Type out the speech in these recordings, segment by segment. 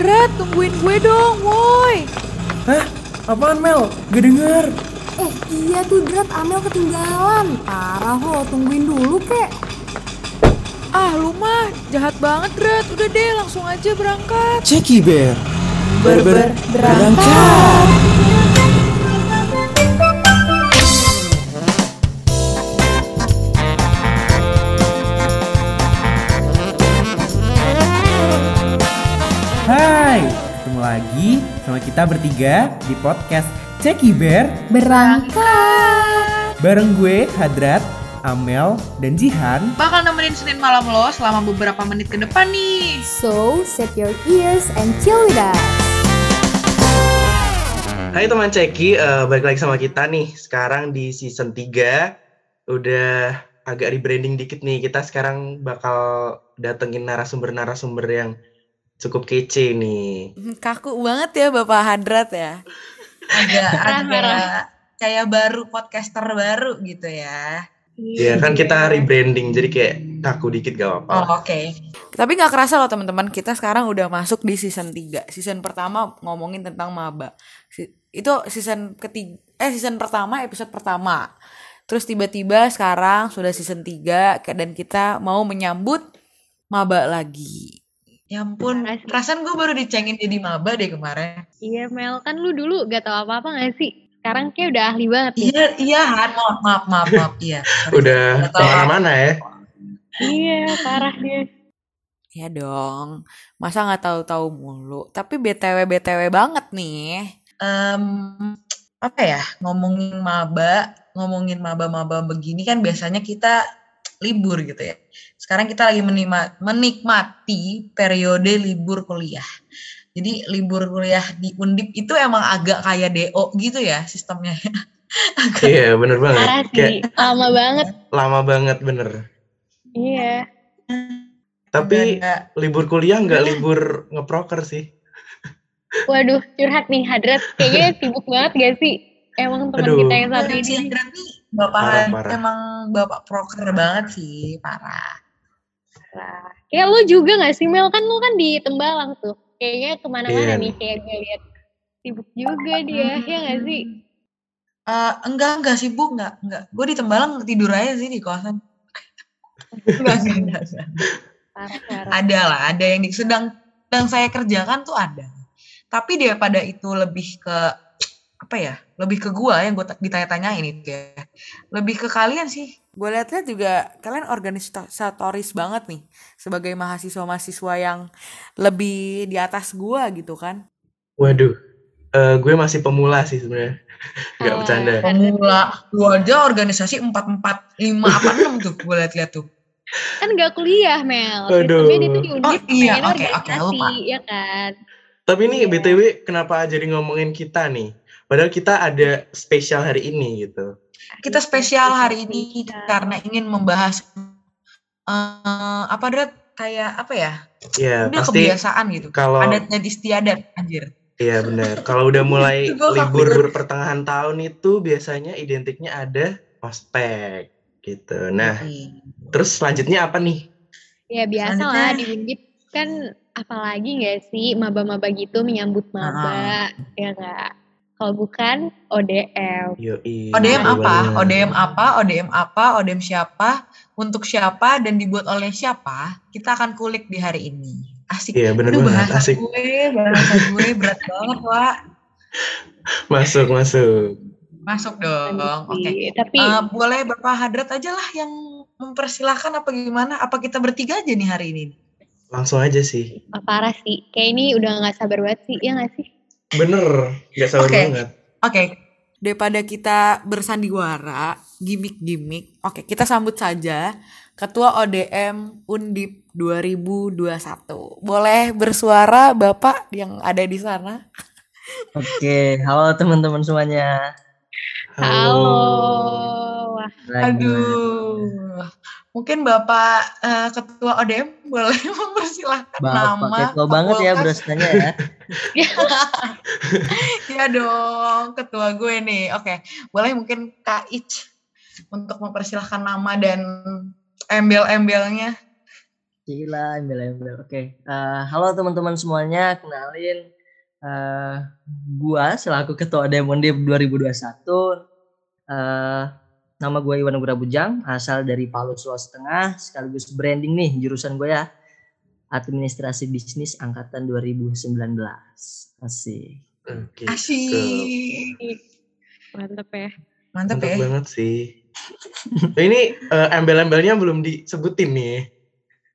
Drat, tungguin gue dong, woi. Hah? Apaan Mel? Gak denger. Eh iya tuh Drat Amel ketinggalan. Parah lo, tungguin dulu kek. Ah, lu mah jahat banget, Drat. Udah deh, langsung aja berangkat. Ceki Bear. Berber berangkat. Hai, kita bertiga di podcast Ceki Bear Berangkat. bareng gue Hadrat, Amel, dan Jihan. Bakal nemenin Senin malam lo selama beberapa menit ke depan nih. So, set your ears and chill with us. Hai teman Ceki, eh, balik lagi sama kita nih. Sekarang di season 3 udah agak rebranding dikit nih. Kita sekarang bakal datengin narasumber-narasumber yang cukup kece nih. Kaku banget ya Bapak Hadrat ya. agak agak kayak baru podcaster baru gitu ya. Ya kan kita rebranding jadi kayak kaku dikit gak Oh apa-apa. oke. Tapi nggak kerasa loh teman-teman, kita sekarang udah masuk di season 3. Season pertama ngomongin tentang maba. Itu season ketiga eh season pertama episode pertama. Terus tiba-tiba sekarang sudah season 3 dan kita mau menyambut maba lagi. Ya ampun, Makasih. perasaan gue baru dicengin jadi maba deh kemarin. Iya Mel, kan lu dulu gak tau apa-apa gak sih? Sekarang kayak udah ahli banget nih. Iya, iya Han, maaf, maaf, maaf, maaf, iya. Udah. Gak ke mana-mana ya. Iya, parah dia. Ya dong, masa nggak tahu-tahu mulu. Tapi btw btw banget nih. Em, apa ya, ngomongin maba, ngomongin maba-maba begini kan biasanya kita libur gitu ya. Sekarang kita lagi menima- menikmati periode libur kuliah. Jadi libur kuliah di Undip itu emang agak kayak DO gitu ya sistemnya. Iya bener banget. Kayak lama banget. lama banget bener. Iya. Tapi Nggak- libur kuliah nggak libur ngeproker sih. Waduh, curhat nih Hadrat. Kayaknya sibuk banget gak sih? Emang teman kita yang satu ini. nih bapak Parah, parah. emang bapak proker banget sih, parah. Parah. Kayak lu juga gak sih Mel? Kan lu kan di Tembalang tuh. Kayaknya ke mana-mana Iya. nih kayak gue lihat. Sibuk juga dia, ya gak sih? Eh, enggak, enggak sibuk, enggak, enggak. Gue di Tembalang tidur aja sih di kosan. enggak, enggak, enggak, enggak. Parah, parah. Ada lah, ada yang di, sedang sedang saya kerjakan tuh ada. Tapi daripada itu lebih ke apa ya? Lebih ke gua yang gue ditanya-tanyain itu ya. Lebih ke kalian sih. Gue lihat-lihat juga kalian organisatoris banget nih sebagai mahasiswa-mahasiswa yang lebih di atas gua gitu kan. Waduh, eh, gue masih pemula sih sebenarnya. Nggak Oh. bercanda. Pemula, gua aja organisasi 4 4 5 apa 6 tuh gue lihat-lihat tuh. Kan gak kuliah Mel. Aduh. Sistemnya dia tuh di Undip Oh, iya, pengen oke, oke, organisasi, lupa. ya kan? Tapi nih Iya. BTW kenapa jadi ngomongin kita nih? Padahal kita ada spesial hari ini gitu. Kita spesial hari ini karena ingin membahas eh apa Drat? Kayak apa ya? Ya Udah pasti kebiasaan gitu. kalau Adat dan istiadat anjir. iya benar. Kalau udah mulai libur pertengahan tahun itu biasanya identiknya ada ospek gitu. Nah, terus selanjutnya apa nih? Ya biasa lah di Undip kan apalagi gak sih maba-maba gitu menyambut maba, ya gak? Kalau bukan ODM. Yoi. ODM apa? banget. ODM apa? ODM apa? ODM siapa? Untuk siapa dan dibuat oleh siapa? Kita akan kulik di hari ini. Asik. Iya bener Aduh, banget, bahasa asik. gue, bahasa gue berat banget, Wak. Masuk, masuk. Masuk dong. Oke. Sih, Tapi Eh, boleh Bapak Hadrat aja lah yang mempersilahkan apa gimana? Apa kita bertiga aja nih hari ini? Langsung aja sih. ah, parah sih. Kayak ini udah gak sabar banget sih, ya gak sih? Bener, gak sabar Oke. banget. Oke, Daripada kita bersandiwara, gimmick-gimmick. Oke, kita sambut saja Ketua ODM Undip 2021. Boleh bersuara Bapak yang ada di sana? Oke, halo teman-teman semuanya. Halo. Lagi aduh. Mungkin Bapak eh, Ketua ODM boleh mempersilahkan Bapak nama. ketua banget ya brosnya ya. Iya dong, ketua gue nih. Oke, boleh mungkin Kak Ich untuk mempersilahkan nama dan embel-embelnya. Gila, embel-embel. Oke. Eh, halo teman-teman semuanya, kenalin eh gua selaku ketua Demondip 2021. Eh nama gue Iwan Nugra Bujang, asal dari Palu, Sulawesi Tengah, sekaligus branding nih jurusan gue ya. Administrasi Bisnis angkatan 2019. Asik. Oke. Asik. Mantep ya. Mantap Mantap ya. banget sih. Nah, ini eh, embel-embelnya belum disebutin nih.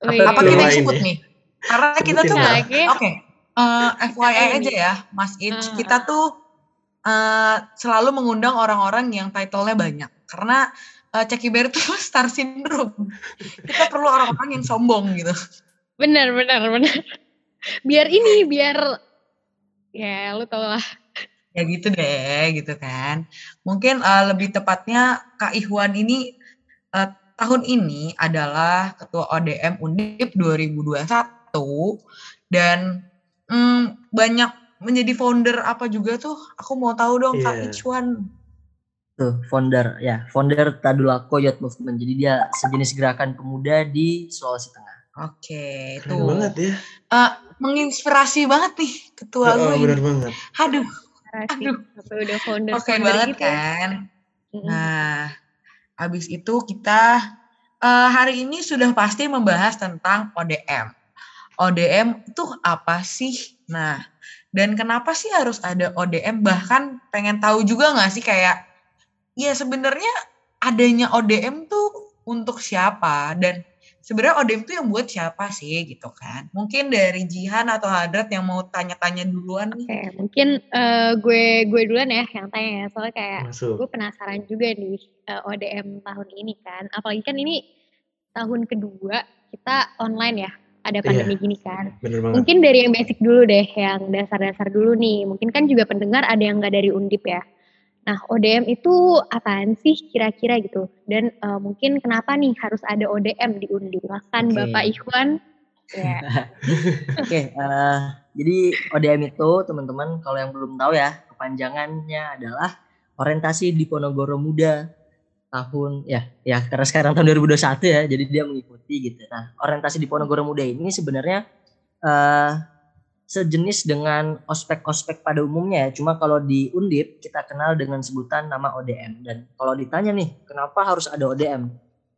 Wih. Apa Belum kita yang sebut nih. nih? Karena kita Sebutin tuh lah. Oke. Oke, eh, FYI aja ya, Mas Ich, Ah, kita tuh eh, selalu mengundang orang-orang yang title-nya banyak. Karena eh, Ceki Bear tuh star syndrome. Kita perlu orang-orang yang sombong gitu. Bener, bener, bener. Biar ini, biar ya lu tau lah. Ya gitu deh, gitu kan. Mungkin eh, lebih tepatnya Kak Ihwan ini eh, tahun ini adalah Ketua ODM Undip 2021 dan mm, banyak menjadi founder apa juga tuh. Aku mau tahu dong Kak Iya. Ichwan. Tuh, founder ya, founder Tadulako Youth Movement. Jadi dia sejenis gerakan pemuda di Sulawesi Tengah. Oke, Keren itu banget ya. Eh, menginspirasi banget nih ketua Oh, gue. ini. bener banget. Aduh. Aduh. Sampai udah founder oke banget kan. Mm-mm. Nah, habis itu kita eh, hari ini sudah pasti membahas tentang ODM. ODM itu apa sih? Nah, dan kenapa sih harus ada ODM? Bahkan pengen tahu juga nggak sih kayak, ya sebenarnya adanya ODM tuh untuk siapa? Dan sebenarnya ODM tuh yang buat siapa sih gitu kan? Mungkin dari Jihan atau Hadrat yang mau tanya-tanya duluan nih. Oke, mungkin eh, gue gue duluan ya yang tanya ya. Soalnya kayak Masuk. gue penasaran juga nih eh, ODM tahun ini kan. Apalagi kan ini tahun kedua kita online ya. Ada Iya. pandemi gini kan. Bener banget. Mungkin dari yang basic dulu deh, yang dasar-dasar dulu nih. Mungkin kan juga pendengar ada yang nggak dari Undip ya. Nah, ODM itu apaan sih kira-kira gitu? Dan eh, mungkin kenapa nih harus ada ODM di Undip? Silahkan Oke. Bapak Ikhwan. Ya. Oke, eh, jadi ODM itu teman-teman kalau yang belum tahu ya, kepanjangannya adalah orientasi Diponegoro Muda tahun ya ya karena sekarang tahun 2021 ya, jadi dia mengikuti gitu. Nah, orientasi Diponegoro Muda ini sebenarnya eh sejenis dengan ospek-ospek pada umumnya ya. Cuma kalau di Undip kita kenal dengan sebutan nama ODM. Dan kalau ditanya nih, kenapa harus ada ODM?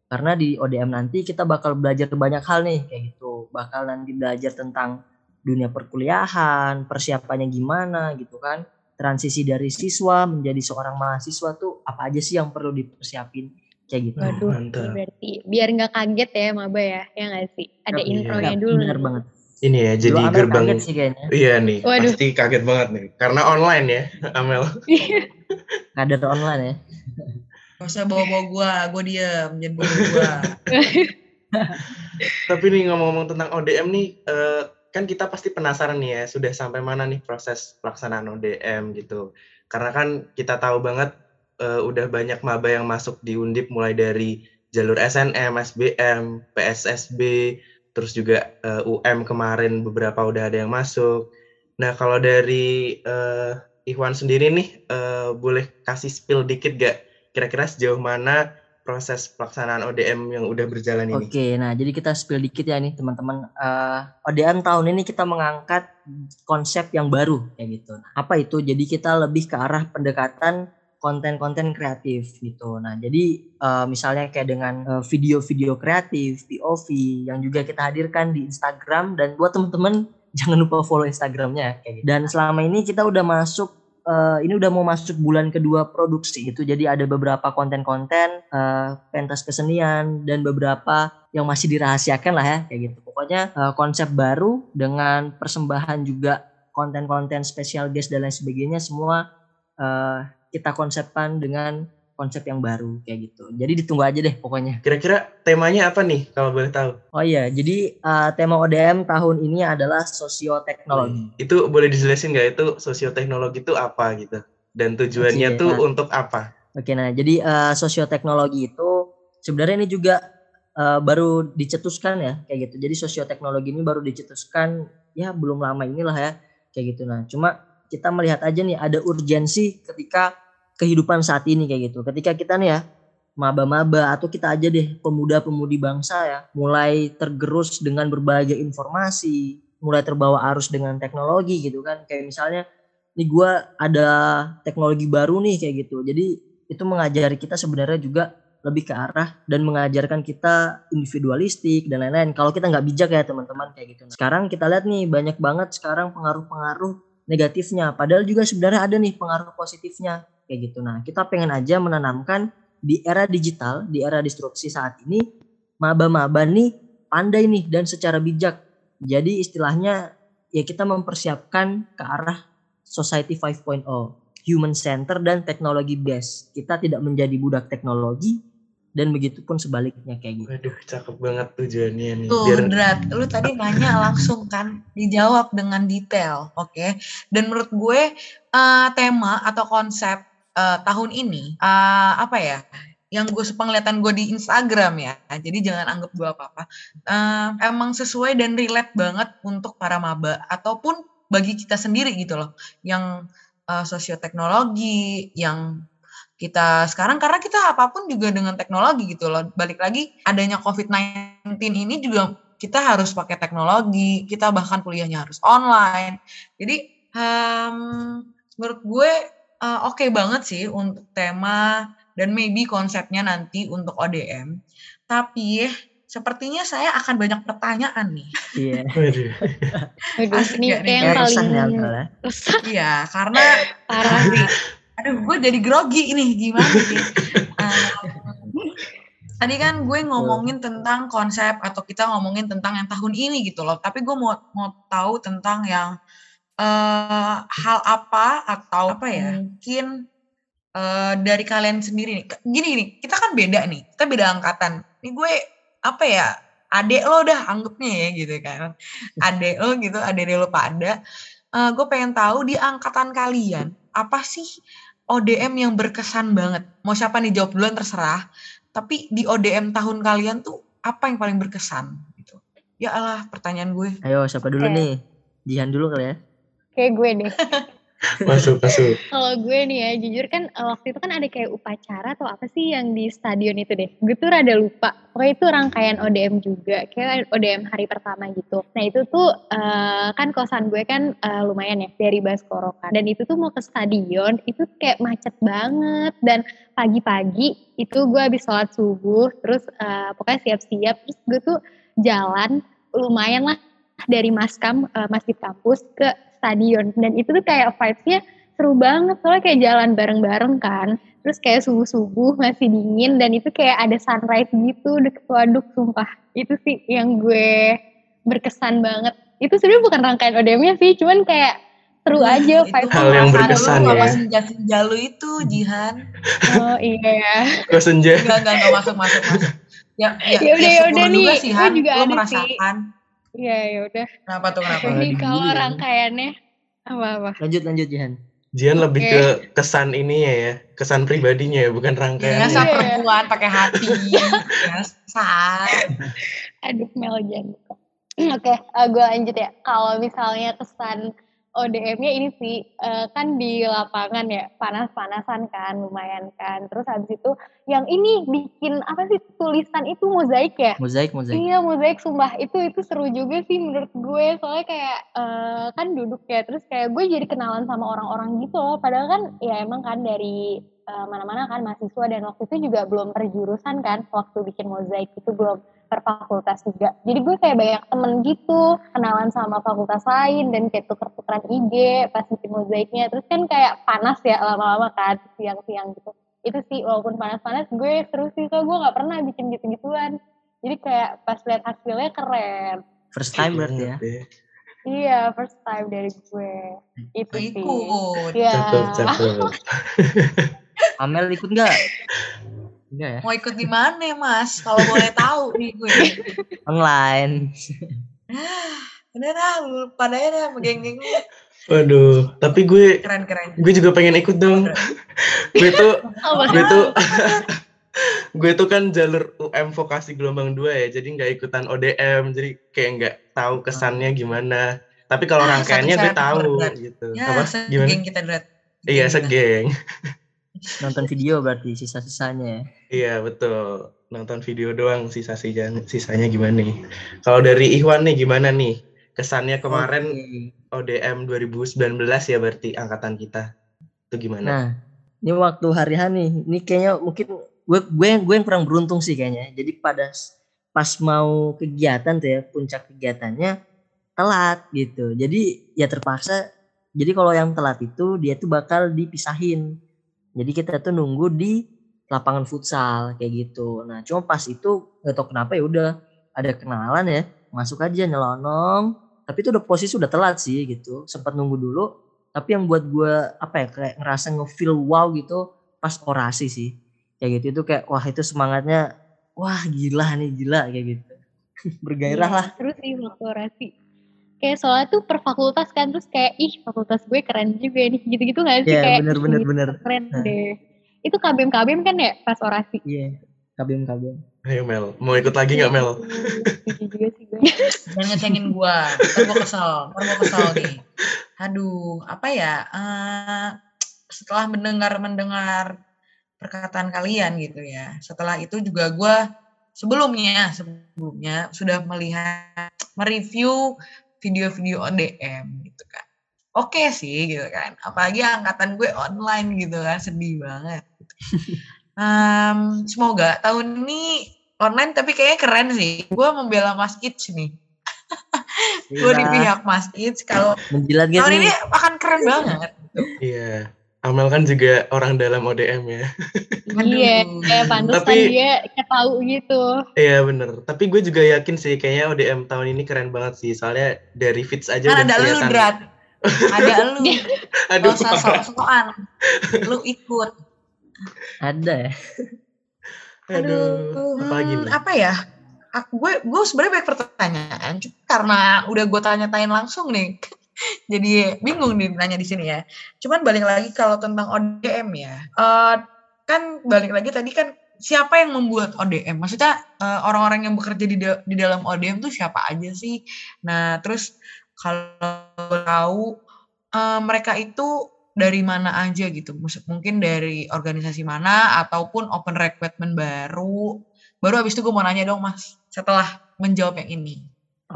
Karena di ODM nanti kita bakal belajar banyak hal nih kayak gitu. Bakal nanti belajar tentang dunia perkuliahan, persiapannya gimana gitu kan. Transisi dari siswa menjadi seorang mahasiswa tuh apa aja sih yang perlu dipersiapin kayak gitu. Waduh, Mantap. berarti biar nggak kaget ya Maba ya, ya nggak sih? Ada Iya, intronya Iya, dulu. Bener nih. banget. Ini ya jadi Amel gerbang. kaget sih kayaknya. Iya nih, Waduh. pasti kaget banget nih. Karena online ya, Amel. Kader online ya. Gak usah bawa-bawa gua, gua diem, jangan bawa gua. Tapi nih ngomong-ngomong tentang ODM nih, eh, kan kita pasti penasaran nih ya, sudah sampai mana nih proses pelaksanaan ODM gitu. Karena kan kita tahu banget eh, udah banyak maba yang masuk di Undip mulai dari jalur SNM, SBM, PSSB, terus juga eh, UM kemarin beberapa udah ada yang masuk. Nah kalau dari eh, Ikhwan sendiri nih, eh, boleh kasih spill dikit gak? Kira-kira sejauh mana proses pelaksanaan ODM yang udah berjalan ini? Oke, nah jadi kita spill dikit ya nih teman-teman. Eh, ODM tahun ini kita mengangkat konsep yang baru kayak gitu. Nah, apa itu? Jadi kita lebih ke arah pendekatan konten-konten kreatif gitu. Nah, jadi eh, misalnya kayak dengan eh, video-video kreatif, POV yang juga kita hadirkan di Instagram dan buat teman-teman jangan lupa follow Instagramnya kayak gitu. Dan selama ini kita udah masuk eh, ini udah mau masuk bulan kedua produksi itu jadi ada beberapa konten-konten eh, pentas kesenian dan beberapa yang masih dirahasiakan lah ya kayak gitu pokoknya eh, konsep baru dengan persembahan juga konten-konten spesial guest dan lain sebagainya semua eh, kita konsepkan dengan konsep yang baru kayak gitu jadi ditunggu aja deh pokoknya Kira-kira temanya apa nih kalau boleh tahu? oh iya jadi eh, tema ODM tahun ini adalah sosioteknologi Itu boleh dijelasin nggak itu sosioteknologi itu apa gitu? Dan tujuannya Oke, tuh nah. untuk apa? Oke, nah jadi eh, sosioteknologi itu sebenarnya ini juga eh, baru dicetuskan ya kayak gitu. Jadi sosioteknologi ini baru dicetuskan ya belum lama inilah ya kayak gitu. Nah, cuma kita melihat aja nih ada urgensi ketika kehidupan saat ini kayak gitu. Ketika kita nih ya maba-maba atau kita aja deh pemuda-pemudi bangsa ya mulai tergerus dengan berbagai informasi, mulai terbawa arus dengan teknologi gitu kan. Kayak misalnya nih gue ada teknologi baru nih kayak gitu. Jadi itu mengajari kita sebenarnya juga lebih ke arah dan mengajarkan kita individualistik dan lain-lain. Kalau kita nggak bijak ya teman-teman kayak gitu. Sekarang kita lihat nih banyak banget sekarang pengaruh-pengaruh negatifnya. Padahal juga sebenarnya ada nih pengaruh positifnya kayak gitu. Nah kita pengen aja menanamkan di era digital, di era disrupsi saat ini, maba-maba nih pandai nih dan secara bijak. Jadi istilahnya ya kita mempersiapkan ke arah society 5.0, human center dan teknologi base. Kita tidak menjadi budak teknologi dan begitu pun sebaliknya kayak gitu. Waduh, cakep banget tujuannya nih. Tuh, Biar Drat, lu tadi nanya langsung kan, dijawab dengan detail, oke? Dan menurut gue eh, tema atau konsep eh, tahun ini eh, apa ya? Yang gue sepenglihatan gue di Instagram ya, jadi jangan anggap gue apa-apa. Eh, emang sesuai dan relate banget untuk para maba ataupun bagi kita sendiri gitu loh, yang eh, sosioteknologi, yang kita sekarang karena kita apa pun juga dengan teknologi gitu loh. Balik lagi adanya COVID-19 ini juga kita harus pakai teknologi, kita bahkan kuliahnya harus online. Jadi em, menurut gue eh, oke banget sih untuk tema dan maybe konsepnya nanti untuk ODM. Tapi sepertinya saya akan banyak pertanyaan nih. Iya. waduh. Waduh, Asik ini kayak yang paling ya. resah Iya, karena parah. Aduh gue jadi grogi ini gimana sih? Eh, tadi kan gue ngomongin tentang konsep atau kita ngomongin tentang yang tahun ini gitu loh. Tapi gue mau mau tahu tentang yang eh hal apa atau apa ya? Mungkin eh dari kalian sendiri nih. Gini gini, kita kan beda nih. Kita beda angkatan. Ini gue apa ya? Adek lo dah anggapnya ya gitu kan. Adek lo gitu, adek lo pada. Eh gue pengen tahu di angkatan kalian apa sih ODM yang berkesan banget? Mau siapa nih jawab duluan terserah. Tapi di ODM tahun kalian tuh apa yang paling berkesan gitu? Ya Allah, pertanyaan gue. Ayo siapa dulu Oke. nih? Jihan dulu kali ya. Kayak gue deh. Masuk, masuk. Kalau gue nih ya, jujur kan eh, waktu itu kan ada kayak upacara atau apa sih yang di stadion itu deh. Gue tuh rada lupa. Pokoknya itu rangkaian ODM juga, kayak ODM hari pertama gitu. Nah itu tuh eh, kan kosan gue kan eh, lumayan ya dari Baskoro kan. Dan itu tuh mau ke stadion, itu kayak macet banget. Dan pagi-pagi itu gue habis sholat subuh, terus eh, pokoknya siap-siap. Terus gue tuh jalan lumayan lah dari Maskam, eh, Masjid Kampus ke stadion. Dan itu tuh kayak vibes-nya seru banget soalnya kayak jalan bareng-bareng kan terus kayak subuh-subuh masih dingin dan itu kayak ada sunrise gitu deket waduk sumpah itu sih yang gue berkesan banget itu sebenarnya bukan rangkaian ODM-nya sih cuman kayak seru aja Itu vibes Hal yang berkesan lu ya. sama senja-senja lu itu, Jihan. oh iya ya Kok senja? Enggak, enggak, enggak masuk, masuk, masuk. Ya, ya, Ya udah, ya syukur udah juga nih, sih, gue Han. juga Lu ada sih. Iya ya udah Kenapa tuh, kenapa? ini kalau rangkaiannya apa-apa Lanjut lanjut Jihan. Jian lebih Oke. ke kesan ininya ya, kesan pribadinya ya, bukan Ya, rangkaiannya. biasa Iya. perempuan pakai hati. Biasa. Aduh Mel jangan buka. Oke, gue lanjut ya. Kalau misalnya kesan ODM-nya ini sih eh, kan di lapangan ya panas-panasan kan lumayan kan. Terus habis itu yang ini bikin apa sih tulisan itu mozaik ya? Mozaik mozaik. Iya mozaik sumpah itu itu seru juga sih menurut gue soalnya kayak eh, kan duduk ya terus kayak gue jadi kenalan sama orang-orang gitu loh padahal kan ya emang kan dari eh, mana-mana kan mahasiswa dan waktu itu juga belum perjurusan kan waktu bikin mozaik itu belum per fakultas juga jadi gue kayak banyak temen gitu kenalan sama fakultas lain dan kayak tuker-tukeran IG pas bikin mozaiknya terus kan kayak panas ya lama-lama kan siang-siang gitu itu sih walaupun panas-panas gue seru sih soalnya gue nggak pernah bikin gitu-gituan jadi kayak pas lihat hasilnya keren. First time berarti ya. Banget Iya, first time dari gue. Itu sih. Ikut. Iya. Cakep, cakep. Amel ikut nggak? Enggak ya. Mau ikut di mana, Mas? Kalau boleh tahu nih gue. Online. Udah dah, lu padanya dah geng-geng lu. Waduh, tapi gue Keren-keren. gue juga pengen ikut dong. gue tuh Apa? gue tuh gue tuh kan jalur UM vokasi gelombang 2 ya, jadi nggak ikutan ODM, jadi kayak nggak tahu kesannya gimana. Tapi kalau Ah, rangkaiannya gue tahu gitu. Ya, Apa? Gimana? segeng kita Drat. Iya, Geng segeng. Nonton video berarti sisa-sisanya ya. Iya betul. Nonton video doang sisa sisanya, gimana nih? Kalau dari Ikhwan nih gimana nih? Kesannya kemarin Oke. ODM 2019 ya berarti angkatan kita. Itu gimana? Nah, ini waktu hari H nih. Ini kayaknya mungkin gue gue gue yang kurang beruntung sih kayaknya. Jadi pada pas mau kegiatan tuh ya, puncak kegiatannya telat gitu. Jadi ya terpaksa. Jadi kalau yang telat itu dia tuh bakal dipisahin. Jadi kita tuh nunggu di lapangan futsal kayak gitu. Nah, cuma pas itu nggak tahu kenapa ya udah ada kenalan ya, masuk aja nyelonong. Tapi itu udah posisi udah telat sih gitu. Sempat nunggu dulu, tapi yang buat gue apa ya kayak ngerasa nge-feel wow gitu pas orasi sih kayak gitu itu kayak wah itu semangatnya wah gila nih gila kayak gitu bergairah Iya, lah Terus sih waktu orasi. Kayak soalnya tuh per fakultas kan terus kayak ih fakultas gue keren juga nih gitu-gitu gak sih Iya, kayak bener, "Ih, bener, bener." keren Nah. deh. Itu kabem kabem kan ya pas orasi. iya kabim kabim Ayo Mel, mau ikut lagi nggak Mel? Setuju juga sih gue. Jangan ngecengin gua. Ntar gua kesel. Ntar gua kesel nih. Aduh, apa ya? eh, setelah mendengar-mendengar perkataan kalian gitu ya. Setelah itu juga gua sebelumnya sebelumnya sudah melihat mereview video-video ODM gitu kan. Oke sih gitu kan. Apalagi angkatan gue online gitu kan. Sedih banget. Em, semoga tahun ini online tapi kayaknya keren sih. Gue membela Mas Itch nih. Gue di Iya, pihak Mas Itch. Kalau menjilat gitu tahun ini akan keren banget. Iya. Amel kan juga orang dalam ODM ya. Iya, Aduh. kayak pantesan Tapi- dia ketahu gitu. Iya bener. Tapi gue juga yakin sih kayaknya ODM tahun ini keren banget sih. Soalnya dari fits aja Kan udah ada lu. Drat. Ada lu. Aduh. Gak usah sok-sokan. Lu ikut. ada ya Aduh. Apalagi hmm, nih? apa ya? Aku gue gue sebenarnya banyak pertanyaan cuma karena udah gue tanya-tanyain langsung nih. Jadi bingung nanya di sini ya. Cuman balik lagi kalau tentang ODM ya. eh, kan balik lagi tadi kan siapa yang membuat ODM? Maksudnya eh, orang-orang yang bekerja di da- di dalam ODM tuh siapa aja sih? Nah, terus kalau tahu eh, mereka itu dari mana aja gitu. Mungkin dari organisasi mana ataupun open recruitment baru. Baru habis itu gue mau nanya dong Mas, setelah menjawab yang ini.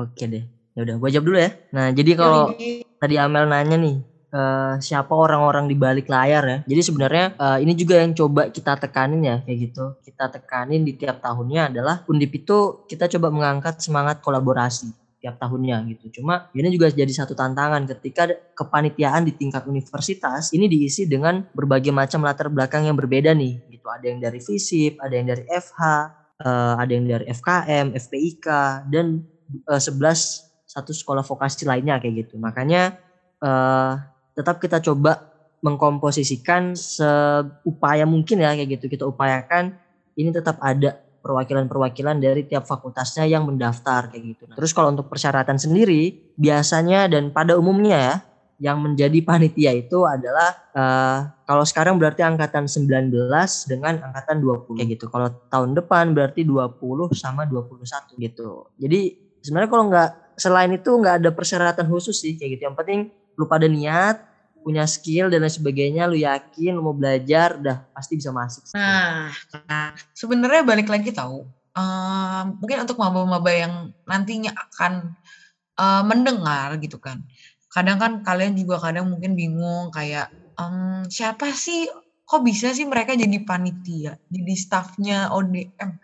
oke deh ya udah gue jawab dulu ya nah jadi kalau Yoi. tadi Amel nanya nih eh, siapa orang-orang di balik layar ya. Jadi sebenarnya eh, ini juga yang coba kita tekanin ya kayak gitu. Kita tekanin di tiap tahunnya adalah Undip itu kita coba mengangkat semangat kolaborasi tiap tahunnya gitu. Cuma ini juga jadi satu tantangan ketika kepanitiaan di tingkat universitas ini diisi dengan berbagai macam latar belakang yang berbeda nih gitu. Ada yang dari FISIP, ada yang dari FH, eh, ada yang dari FKM, FPIK dan eh, 11 satu sekolah vokasi lainnya kayak gitu. Makanya eh, tetap kita coba mengkomposisikan seupaya mungkin ya kayak gitu kita upayakan ini tetap ada perwakilan-perwakilan dari tiap fakultasnya yang mendaftar kayak gitu. Nah, terus kalau untuk persyaratan sendiri biasanya dan pada umumnya ya yang menjadi panitia itu adalah eh, kalau sekarang berarti angkatan 19 dengan angkatan 20 kayak gitu. Kalau tahun depan berarti 20 sama 21 gitu. Jadi sebenarnya kalau nggak selain itu nggak ada persyaratan khusus sih kayak gitu. Yang penting lu pada niat, punya skill dan lain sebagainya, lu yakin lu mau belajar, udah pasti bisa masuk. Nah, nah, sebenarnya balik lagi tahu. em, mungkin untuk maba-maba yang nantinya akan eh, mendengar gitu kan. Kadang kan kalian juga kadang mungkin bingung kayak em, siapa sih kok bisa sih mereka jadi panitia, jadi staffnya ODM.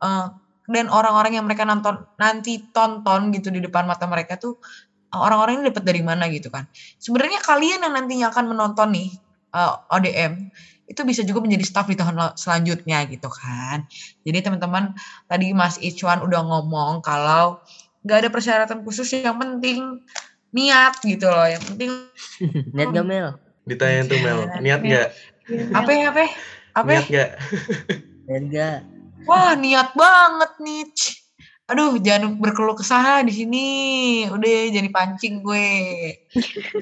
Eh, dan orang-orang yang mereka nonton nanti tonton gitu di depan mata mereka tuh orang-orang ini dapat dari mana gitu kan. Sebenarnya kalian yang nantinya akan menonton nih eh, ODM itu bisa juga menjadi staff di tahun la- selanjutnya gitu kan. Jadi teman-teman tadi Mas Ichwan udah ngomong kalau nggak ada persyaratan khusus yang penting niat gitu loh. Yang penting Niat gak Mel? Ditanya tuh Mel, niat nggak? apa ya apa? ya? Apa? ya? Niat nggak? Niat gak? Wah niat banget nih. Aduh jangan berkeluh kesah di sini. Udah jadi pancing gue.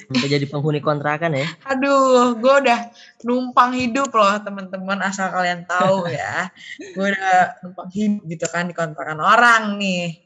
Sampai jadi penghuni kontrakan ya. Aduh, gue udah numpang hidup loh teman-teman asal kalian tahu ya. gue udah numpang hidup gitu kan di kontrakan orang nih.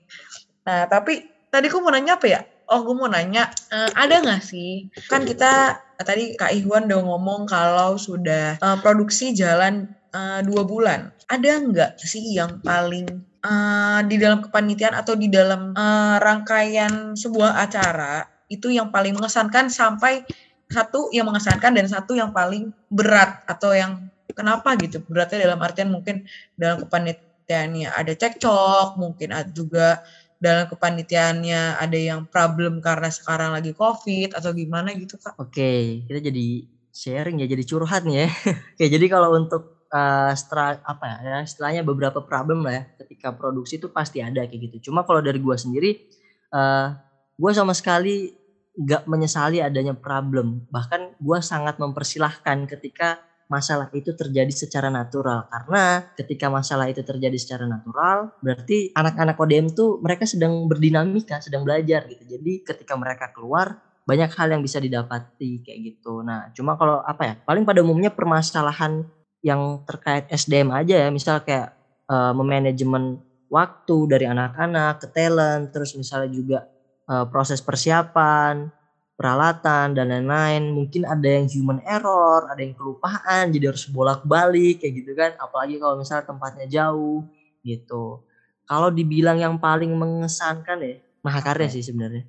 Nah, tapi tadi gue mau nanya apa ya? Oh, gue mau nanya, eh, ada nggak sih? Kan kita eh, tadi Kak Iwan udah ngomong kalau sudah eh, produksi jalan eh, dua bulan. Ada nggak sih yang paling eh, di dalam kepanitiaan atau di dalam eh, rangkaian sebuah acara itu yang paling mengesankan sampai satu yang mengesankan dan satu yang paling berat atau yang kenapa gitu? Beratnya dalam artian mungkin dalam kepanitiaannya ada cekcok, mungkin ada juga dalam kepanitiaannya ada yang problem karena sekarang lagi covid atau gimana gitu kak? Oke, kita jadi sharing ya, jadi curhat nih ya. Oke, jadi kalau untuk uh, stra, apa ya, istilahnya beberapa problem lah ya, ketika produksi itu pasti ada kayak gitu. Cuma kalau dari gua sendiri, uh, gua sama sekali nggak menyesali adanya problem. Bahkan gua sangat mempersilahkan ketika masalah itu terjadi secara natural karena ketika masalah itu terjadi secara natural berarti anak-anak ODM tuh mereka sedang berdinamika sedang belajar gitu jadi ketika mereka keluar banyak hal yang bisa didapati kayak gitu nah cuma kalau apa ya paling pada umumnya permasalahan yang terkait SDM aja ya. Misal kayak uh, memanajemen waktu dari anak-anak ke talent terus misalnya juga uh, proses persiapan peralatan dan lain-lain. Mungkin ada yang human error ada yang kelupaan jadi harus bolak-balik kayak gitu kan. Apalagi kalau misalnya tempatnya jauh gitu. Kalau dibilang yang paling mengesankan ya Mahakarya sih sebenarnya.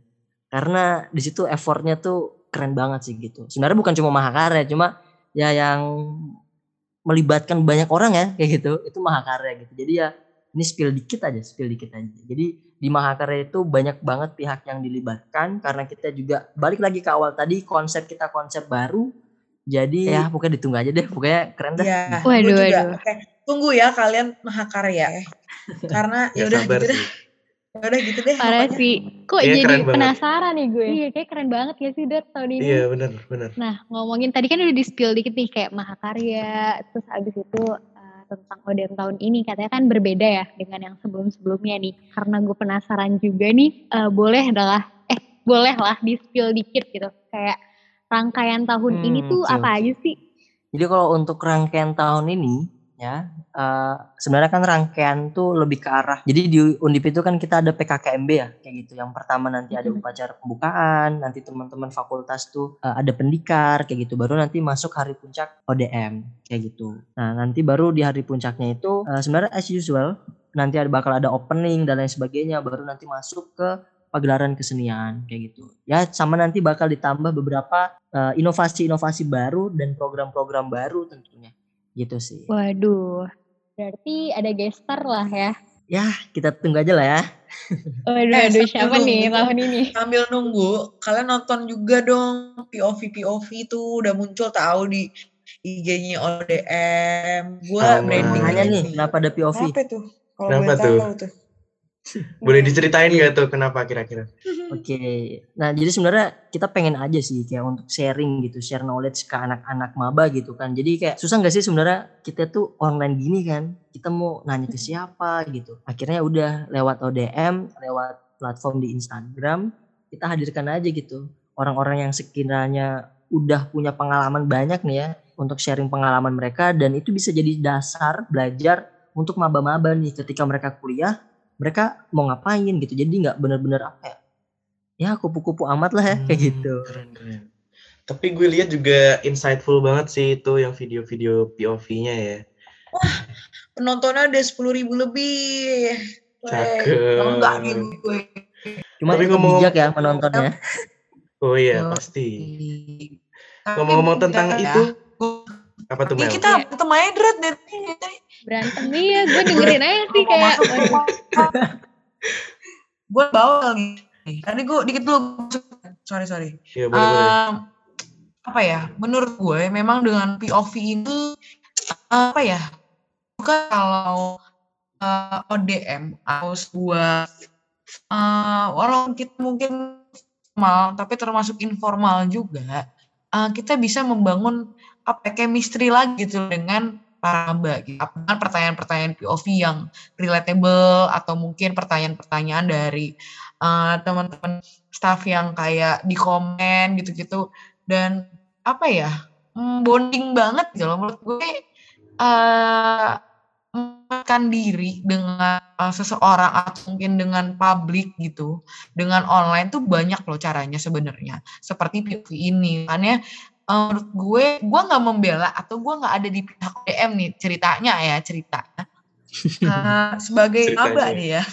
Karena di situ effortnya tuh keren banget sih gitu. Sebenarnya bukan cuma Mahakarya cuma ya yang melibatkan banyak orang ya kayak gitu itu Mahakarya gitu jadi ya ini spill dikit aja spill dikit aja jadi di Mahakarya itu banyak banget pihak yang dilibatkan karena kita juga balik lagi ke awal tadi konsep kita konsep baru jadi ya pokoknya ditunggu aja deh pokoknya keren dah Ya, Waduh, gue juga. waduh. Oke, tunggu ya kalian mahakarya. Karena ya Gak udah gitu deh. Ya udah gitu deh. Parah pokoknya. sih. Kok Iya, jadi keren banget. penasaran nih gue. Iya, kayak keren banget ya sih Dot tahun ini. Iya benar benar. Nah, ngomongin tadi kan udah di-spill dikit nih kayak Mahakarya, terus abis itu uh, tentang ODM tahun ini katanya kan berbeda ya dengan yang sebelum-sebelumnya nih. Karena gue penasaran juga nih, uh, boleh adalah eh boleh lah di-spill dikit gitu. Kayak rangkaian tahun Hmm, ini tuh oke, apa aja sih? Jadi kalau untuk rangkaian tahun ini ya eh, sebenarnya kan rangkaian tuh lebih ke arah. Jadi di Undip itu kan kita ada PKKMB ya kayak gitu. Yang pertama nanti ada upacara pembukaan, nanti teman-teman fakultas tuh eh, ada pendikar kayak gitu. Baru nanti masuk hari puncak ODM kayak gitu. Nah nanti baru di hari puncaknya itu eh, sebenarnya as usual nanti ada bakal ada opening dan lain sebagainya. Baru nanti masuk ke pagelaran kesenian kayak gitu. Ya sama nanti bakal ditambah beberapa inovasi-inovasi baru dan program-program baru tentunya gitu sih. Waduh. Berarti ada gestar lah ya. Ya kita tunggu aja lah ya. Waduh, Eh, aduh siapa nih nunggu. tahun ini? Sambil nunggu, kalian nonton juga dong POV POV itu udah muncul tahu di IG-nya ODM. Gue Sama. branding ini nih kenapa ada POV? Apa tuh? Kalau tuh? tahu tuh. Boleh diceritain nggak tuh kenapa kira-kira? Oke. Nah jadi sebenarnya kita pengen aja sih kayak untuk sharing gitu, share knowledge ke anak-anak maba gitu kan. Jadi kayak susah nggak sih sebenarnya kita tuh online gini kan, kita mau nanya ke siapa gitu. Akhirnya udah lewat ODM, lewat platform di Instagram, kita hadirkan aja gitu orang-orang yang sekiranya udah punya pengalaman banyak nih ya untuk sharing pengalaman mereka dan itu bisa jadi dasar belajar untuk maba-maba nih ketika mereka kuliah mereka mau ngapain gitu jadi nggak bener-bener apa ya ya kupu-kupu amat lah ya kayak Hmm, gitu Keren keren. Tapi gue lihat juga insightful banget sih itu yang video-video POV-nya ya. Penontonnya ada 10.000 ribu lebih. Cakep. Enggak nih gue. cuma Tapi ngomong- bijak ya menontonnya Oh iya Oh, pasti. Ngomong-ngomong tentang ya, itu, apa tuh Mel? kita Drat, dari tadi. Berantem iya, gue dengerin aja sih kayak gue bawel nih. Tadi gue dikit dulu. Sorry, sorry. Iya boleh boleh. Um, apa ya? Menurut gue memang dengan POV ini apa ya? Bukan kalau uh, ODM atau sebuah uh, walaupun kita mungkin formal tapi termasuk informal juga uh, kita bisa membangun apa ya, chemistry lagi gitu dengan para maba gitu. Dengan pertanyaan-pertanyaan POV yang relatable atau mungkin pertanyaan-pertanyaan dari uh, teman-teman staff yang kayak di komen gitu-gitu dan apa ya mm, bonding banget gitu loh menurut gue uh, menempatkan diri dengan uh, seseorang atau mungkin dengan publik gitu, dengan online tuh banyak loh caranya sebenarnya. Seperti POV ini, makanya uh, menurut gue, gue nggak membela atau gue nggak ada di pihak DM nih ceritanya ya ceritanya. Uh, sebagai Ceritanya. maba nih ya,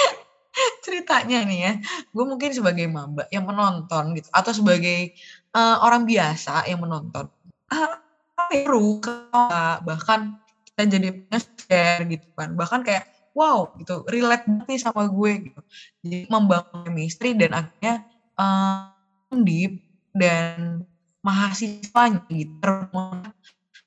ceritanya nih ya, gue mungkin sebagai maba yang menonton gitu, atau sebagai uh, orang biasa yang menonton. Ah, seru bahkan kita jadi share gitu kan bahkan kayak wow gitu relate banget nih sama gue gitu jadi membangun chemistry dan akhirnya uh, undip dan mahasiswanya gitu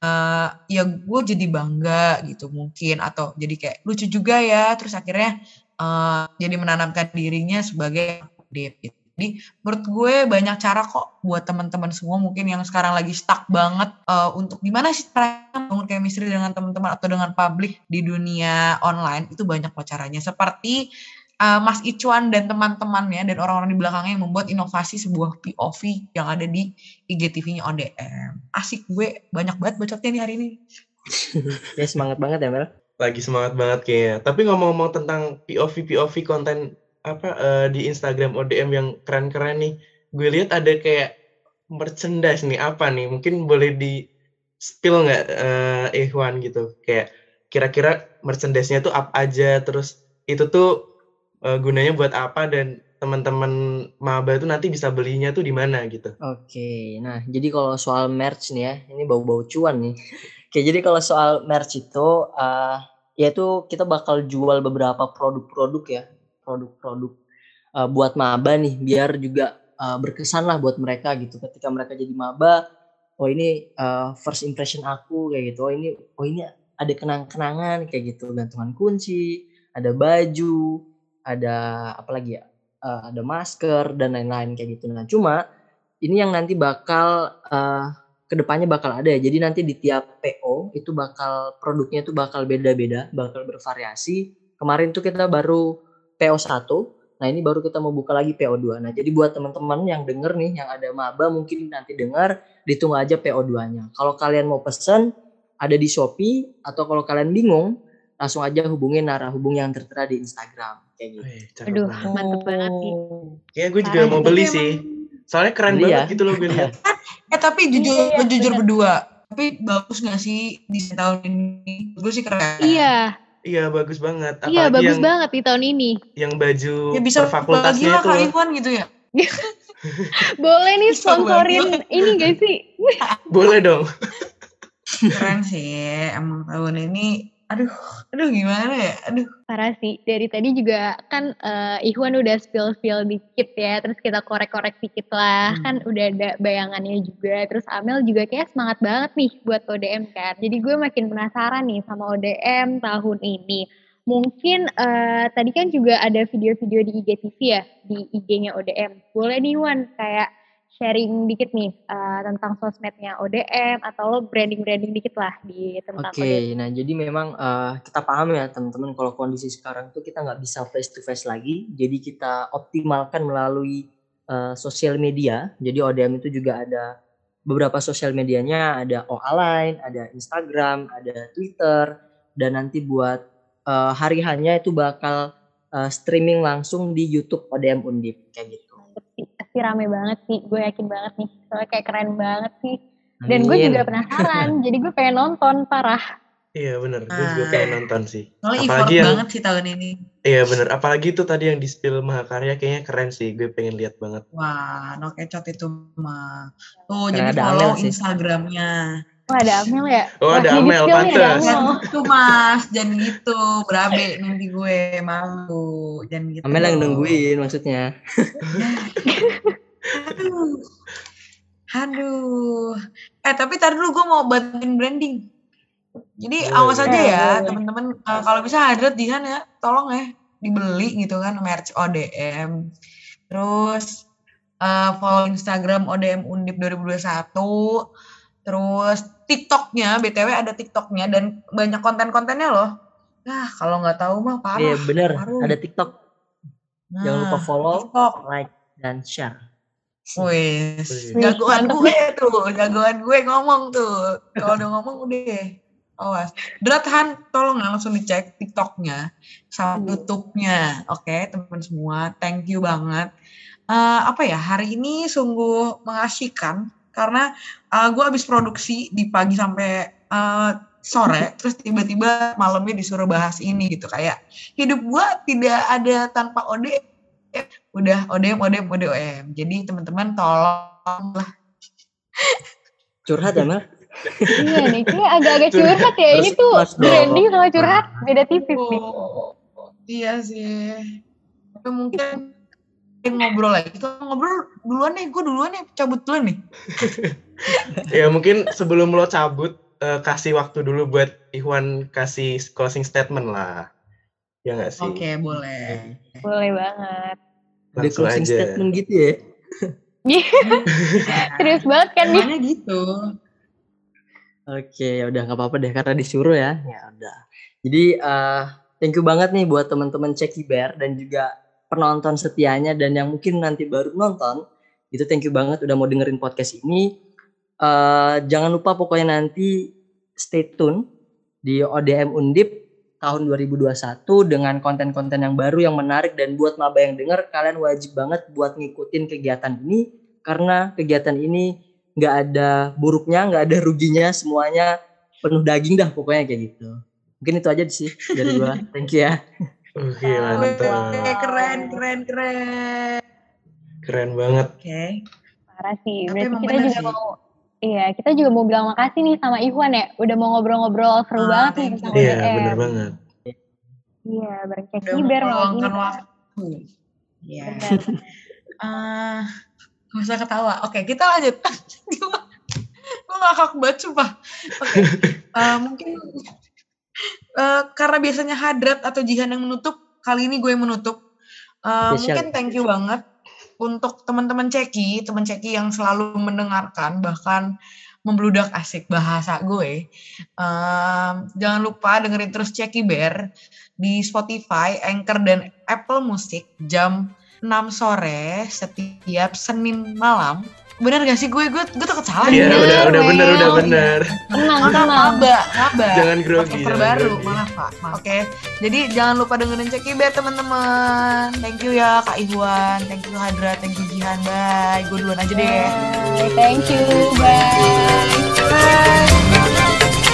uh, ya gue jadi bangga gitu mungkin atau jadi kayak lucu juga ya terus akhirnya uh, jadi menanamkan dirinya sebagai undip gitu jadi menurut gue banyak cara kok buat teman-teman semua mungkin yang sekarang lagi stuck banget uh, untuk gimana sih caranya bangun chemistry dengan teman-teman atau dengan publik di dunia online itu banyak kok caranya. Seperti uh, Mas Icuan dan teman-temannya dan orang-orang di belakangnya yang membuat inovasi sebuah POV yang ada di IGTV-nya ODM. Asik gue banyak banget bacotnya nih hari ini. Ya semangat banget ya Mel. Lagi semangat banget kayaknya. Tapi ngomong-ngomong tentang POV POV konten apa eh, di Instagram ODM yang keren-keren nih. Gue lihat ada kayak merchandise nih apa nih? Mungkin boleh di spill nggak eh Ikhwan gitu? Kayak kira-kira merchandise-nya tuh apa aja terus itu tuh eh, gunanya buat apa dan teman-teman maba tuh nanti bisa belinya tuh di mana gitu. Oke, nah jadi kalau soal merch nih ya, ini bau-bau cuan nih. Oke, jadi kalau soal merch itu, uh, yaitu kita bakal jual beberapa produk-produk ya, produk-produk uh, buat maba nih, biar juga uh, berkesan lah buat mereka gitu. Ketika mereka jadi maba, oh ini uh, first impression aku kayak gitu, oh ini, oh ini ada kenang-kenangan kayak gitu, gantungan kunci, ada baju, ada apa lagi ya? uh, ada masker dan lain-lain kayak gitu. Nah, cuma ini yang nanti bakal uh, ke depannya bakal ada ya. Jadi nanti di tiap PO itu bakal produknya itu bakal beda-beda, bakal bervariasi. Kemarin tuh kita baru PO 1, nah ini baru kita mau buka lagi PO 2. Nah, jadi buat teman-teman yang denger nih, yang ada maba mungkin nanti dengar, ditunggu aja PO 2-nya. Kalau kalian mau pesen, ada di Shopee, atau kalau kalian bingung, langsung aja hubungin narah hubung yang tertera di Instagram kayak gitu. Wih, Aduh, banget. mantep banget nih. Kayaknya gue juga Parah, mau beli emang- sih. Soalnya keren Beli banget ya? gitu loh gue lihat. Eh tapi jujur, Iya, jujur bener. berdua. Tapi bagus gak sih di tahun ini? Gue sih keren. Iya, Iya bagus banget. Apalagi iya bagus yang banget di tahun ini. yang baju Ya bisa bagi fakultasnya lah itu Kak loh. Iwan gitu ya. Boleh nih sponsorin ini gak sih? Boleh dong. Keren sih. Emang tahun ini. Aduh, aduh gimana ya? Aduh. Parah sih. Dari tadi juga kan eh, Ikhwan udah spill-spill dikit ya. Terus kita korek-korek dikit lah. Hmm. Kan udah ada bayangannya juga. Terus Amel juga kayak semangat banget nih buat ODM kan. Jadi gue makin penasaran nih sama ODM tahun ini. Mungkin eh, tadi kan juga ada video-video di IGTV ya. Di IG-nya ODM. Boleh nih Wan kayak sharing dikit nih eh, tentang sosmednya ODM. Atau lo branding-branding dikit lah di tentang Oke, ODM. nah jadi memang eh, kita paham ya teman-teman kalau kondisi sekarang tuh kita nggak bisa face to face lagi, jadi kita optimalkan melalui eh, sosial media. Jadi ODM itu juga ada beberapa sosial medianya, ada OA Line, ada Instagram, ada Twitter, dan nanti buat eh, hari hanya itu bakal eh, streaming langsung di YouTube ODM Undip kayak gitu. Pasti rame banget sih. Gue yakin banget nih. Soalnya kayak keren banget sih. Dan gue juga penasaran. jadi gue pengen nonton parah. Iya bener. Gue juga Ah. pengen nonton sih. Soalnya Apalagi yang banget sih tahun ini. iya bener. Apalagi itu tadi yang di spill Mahakarya kayaknya keren sih. Gue pengen lihat banget. Wah, no kecot itu mah. Tuh, Karena jadi ada follow. Instagramnya. Wah ada Amel ya? Oh, ada di Amel, ada pantes. Jangan gitu mas, jangan gitu. Berabe nanti gue malu. Jangan gitu. Amel yang nungguin maksudnya. Aduh. Aduh. Eh tapi tar dulu gue mau bantuin branding. Jadi Boleh, awas aja ya teman-teman. Eh, kalau bisa hadrat di sana ya, tolong ya dibeli gitu kan merch ODM. Terus eh, follow Instagram ODM Undip 2021. Terus TikToknya, BTW ada TikToknya dan banyak konten-kontennya loh. Nah, kalau nggak tahu mah parah. Iya bener, parah. ada TikTok. Jangan lupa Nah, follow, TikTok. like, dan share. Wih. jagoan gue tuh, jagoan gue ngomong tuh. Kalau udah ngomong udah Awas. Drat Han, tolong ya langsung dicek TikToknya sama YouTube-nya. Oke, teman-teman semua, thank you banget. Eh, apa ya, hari ini sungguh mengasihkan karena eh, gue habis produksi di pagi sampai eh, sore, terus tiba-tiba malamnya disuruh bahas ini gitu. Kayak hidup gue tidak ada tanpa ODM. Udah ODM, ODM, ODM. Jadi teman-teman tolong lah Curhat ya, Mel? iya nih, kayak agak-agak curhat ya. Ini tuh branding sama curhat beda tipis nih. Oh, iya sih. Tapi mungkin ngobrol lagi. Kita ngobrol duluan nih, gue duluan nih, cabut dulu nih. Ya mungkin sebelum lo cabut eh, kasih waktu dulu buat Ikhwan kasih closing statement lah. Ya nggak sih? Oke, boleh. Boleh banget. Ada closing aja. statement gitu ya. Serius banget kan nih? Gitu. Oke, ya udah nggak apa-apa deh karena disuruh ya. Ya udah. Jadi eh thank you banget nih buat teman-teman Ceki Bear dan juga penonton setianya dan yang mungkin nanti baru nonton. Itu thank you banget udah mau dengerin podcast ini. eh jangan lupa pokoknya nanti stay tune di ODM Undip tahun 2021 dengan konten-konten yang baru yang menarik dan buat maba yang denger kalian wajib banget buat ngikutin kegiatan ini karena kegiatan ini nggak ada buruknya, nggak ada ruginya, semuanya penuh daging dah pokoknya kayak gitu. Mungkin itu aja sih dari gua. Thank you ya. Oke, Oke, mantap. keren, keren, keren. Keren banget. Oke. Parah sih. Tapi Berarti kita juga sih. mau Iya, kita juga mau bilang makasih nih sama Ikhwan ya. Udah mau ngobrol-ngobrol seru Ah, banget nih tentang Iya, ODM. bener banget. Iya, bareng malam ini. meluangkan waktu. Iya. Eh, gak usah ketawa. Oke, kita lanjut. Gue ngakak banget, sumpah. Oke, eh, mungkin eh, karena biasanya Hadrat atau Jihan yang menutup, kali ini gue yang menutup. Spesial. mungkin thank you banget untuk teman-teman Ceki, teman Ceki yang selalu mendengarkan, bahkan membludak asik bahasa gue. Eh, jangan lupa dengerin terus Ceki Bear di Spotify, Anchor, dan Apple Music jam 6 sore setiap Senin malam bener gak sih? Gue gue gue takut salah iya udah udah iya, bener iya, udah iya. bener. Tenang tenang. maba maba jangan grogi terbaru maaf pak. Oke. Jadi jangan lupa dengerin cekiber teman-teman. Thank you ya kak Iwan. Thank you Hadra. Thank you Jihan. Bye. Gue duluan aja deh. Thank you. Bye, bye.